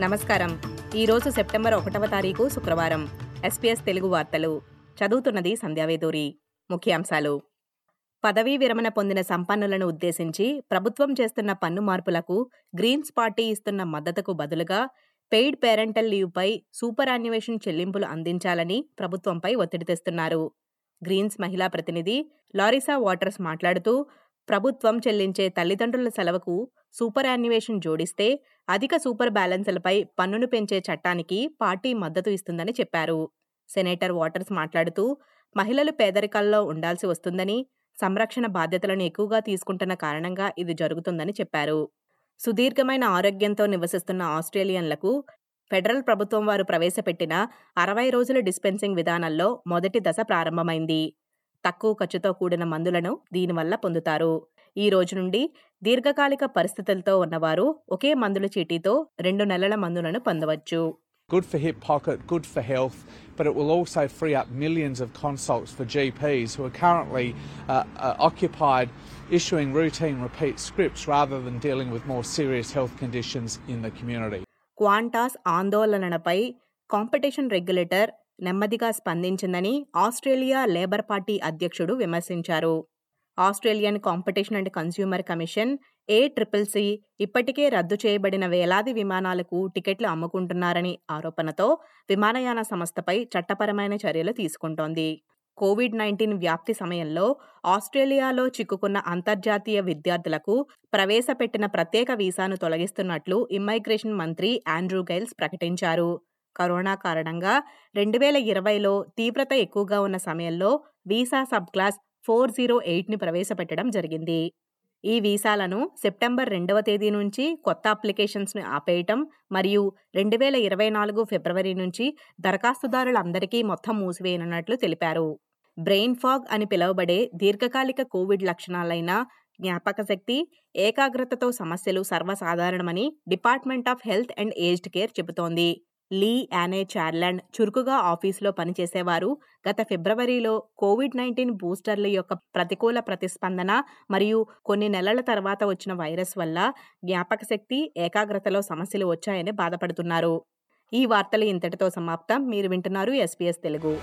నమస్కారం. ఈరోజు సెప్టెంబర్ ఒకటవ తారీఖు శుక్రవారం. ఎస్పీఎస్ తెలుగు వార్తలు. చదువుతున్నది సంధ్యావేదూరి. ముఖ్యాంశాలు. పదవీ విరమణ పొందిన సంపన్నులను ఉద్దేశించి ప్రభుత్వం చేస్తున్న పన్ను మార్పులకు గ్రీన్స్ పార్టీ ఇస్తున్న మద్దతుకు బదులుగా పెయిడ్ పేరెంటల్ లీవ్పై సూపర్ యాన్యువేషన్ చెల్లింపులు అందించాలని ప్రభుత్వంపై ఒత్తిడి తెస్తున్నారు. గ్రీన్స్ మహిళా ప్రతినిధి లారిసా వాటర్స్ మాట్లాడుతూ ప్రభుత్వం చెల్లించే తల్లిదండ్రుల సెలవుకు సూపర్ యాన్యువేషన్ జోడిస్తే అధిక సూపర్ బ్యాలెన్స్లపై పన్నును పెంచే చట్టానికి పార్టీ మద్దతు ఇస్తుందని చెప్పారు. సెనేటర్ వాటర్స్ మాట్లాడుతూ మహిళలు పేదరికాల్లో ఉండాల్సి వస్తుందని సంరక్షణ బాధ్యతలను ఎక్కువగా తీసుకుంటున్న కారణంగా ఇది జరుగుతుందని చెప్పారు. సుదీర్ఘమైన ఆరోగ్యంతో నివసిస్తున్న ఆస్ట్రేలియన్లకు ఫెడరల్ ప్రభుత్వం వారు ప్రవేశపెట్టిన అరవై రోజుల డిస్పెన్సింగ్ విధానంలో మొదటి దశ ప్రారంభమైంది. తక్కువ ఖర్చుతో కూడిన మందులను దీనివల్ల పొందుతారు ఈ రోజు నుండి దీర్ఘకాలిక పరిస్థితులతో ఉన్నవారు ఒకే మందుల చీటీతో రెండు నెలల మందులను పొందవచ్చు Good for hip pocket, good for health, but it will also free up millions of consults for GPs who are currently uh, uh, occupied issuing routine repeat scripts rather than dealing with more serious health conditions in the community. Qantas ఆందోళనలపై competition regulator నెమ్మదిగా స్పందించిందని Australia labour party అధ్యక్షుడు విమర్శించారు. Australian Competition and Consumer Commission A triple C ఇప్పటికే రద్దు చేయబడిన వేలాది విమానాలకు టికెట్లు అమ్ముకుంటున్నారని ఆరోపణతో విమానయాన సంస్థపై చట్టపరమైన చర్యలు తీసుకుంటోంది. కోవిడ్ నైన్టీన్ వ్యాప్తి సమయంలో ఆస్ట్రేలియాలో చిక్కుకున్న అంతర్జాతీయ విద్యార్థులకు ప్రవేశపెట్టిన ప్రత్యేక వీసాను తొలగిస్తున్నట్లు ఇమ్మైగ్రేషన్ మంత్రి ఆండ్రూ గైల్స్ ప్రకటించారు. కరోనా కారణంగా రెండు వేల ఇరవైలో తీవ్రత ఎక్కువగా ఉన్న సమయంలో visa sub class four zero ఎయిట్ని ప్రవేశపెట్టడం జరిగింది. ఈ వీసాలను సెప్టెంబర్ రెండవ తేదీ నుంచి కొత్త అప్లికేషన్స్ను ఆపేయటం మరియు రెండు వేల ఇరవై నాలుగు ఫిబ్రవరి నుంచి దరఖాస్తుదారులందరికీ మొత్తం మూసివేయనున్నట్లు తెలిపారు. బ్రెయిన్ ఫాగ్ అని పిలువబడే దీర్ఘకాలిక కోవిడ్ లక్షణాలైన జ్ఞాపక శక్తి ఏకాగ్రతతో సమస్యలు సర్వసాధారణమని Department of Health and Aged Care చెబుతోంది. లీ యానే చార్లాండ్ చురుకుగా ఆఫీసులో పనిచేసేవారు. గత ఫిబ్రవరిలో కోవిడ్ నైన్టీన్ బూస్టర్ల యొక్క ప్రతికూల ప్రతిస్పందన మరియు కొన్ని నెలల తర్వాత వచ్చిన వైరస్ వల్ల జ్ఞాపక శక్తి ఏకాగ్రతలో సమస్యలు వచ్చాయని బాధపడుతున్నారు. ఈ వార్తలు ఇంతటితో సమాప్తం. మీరు వింటున్నారు ఎస్పీఎస్ తెలుగు.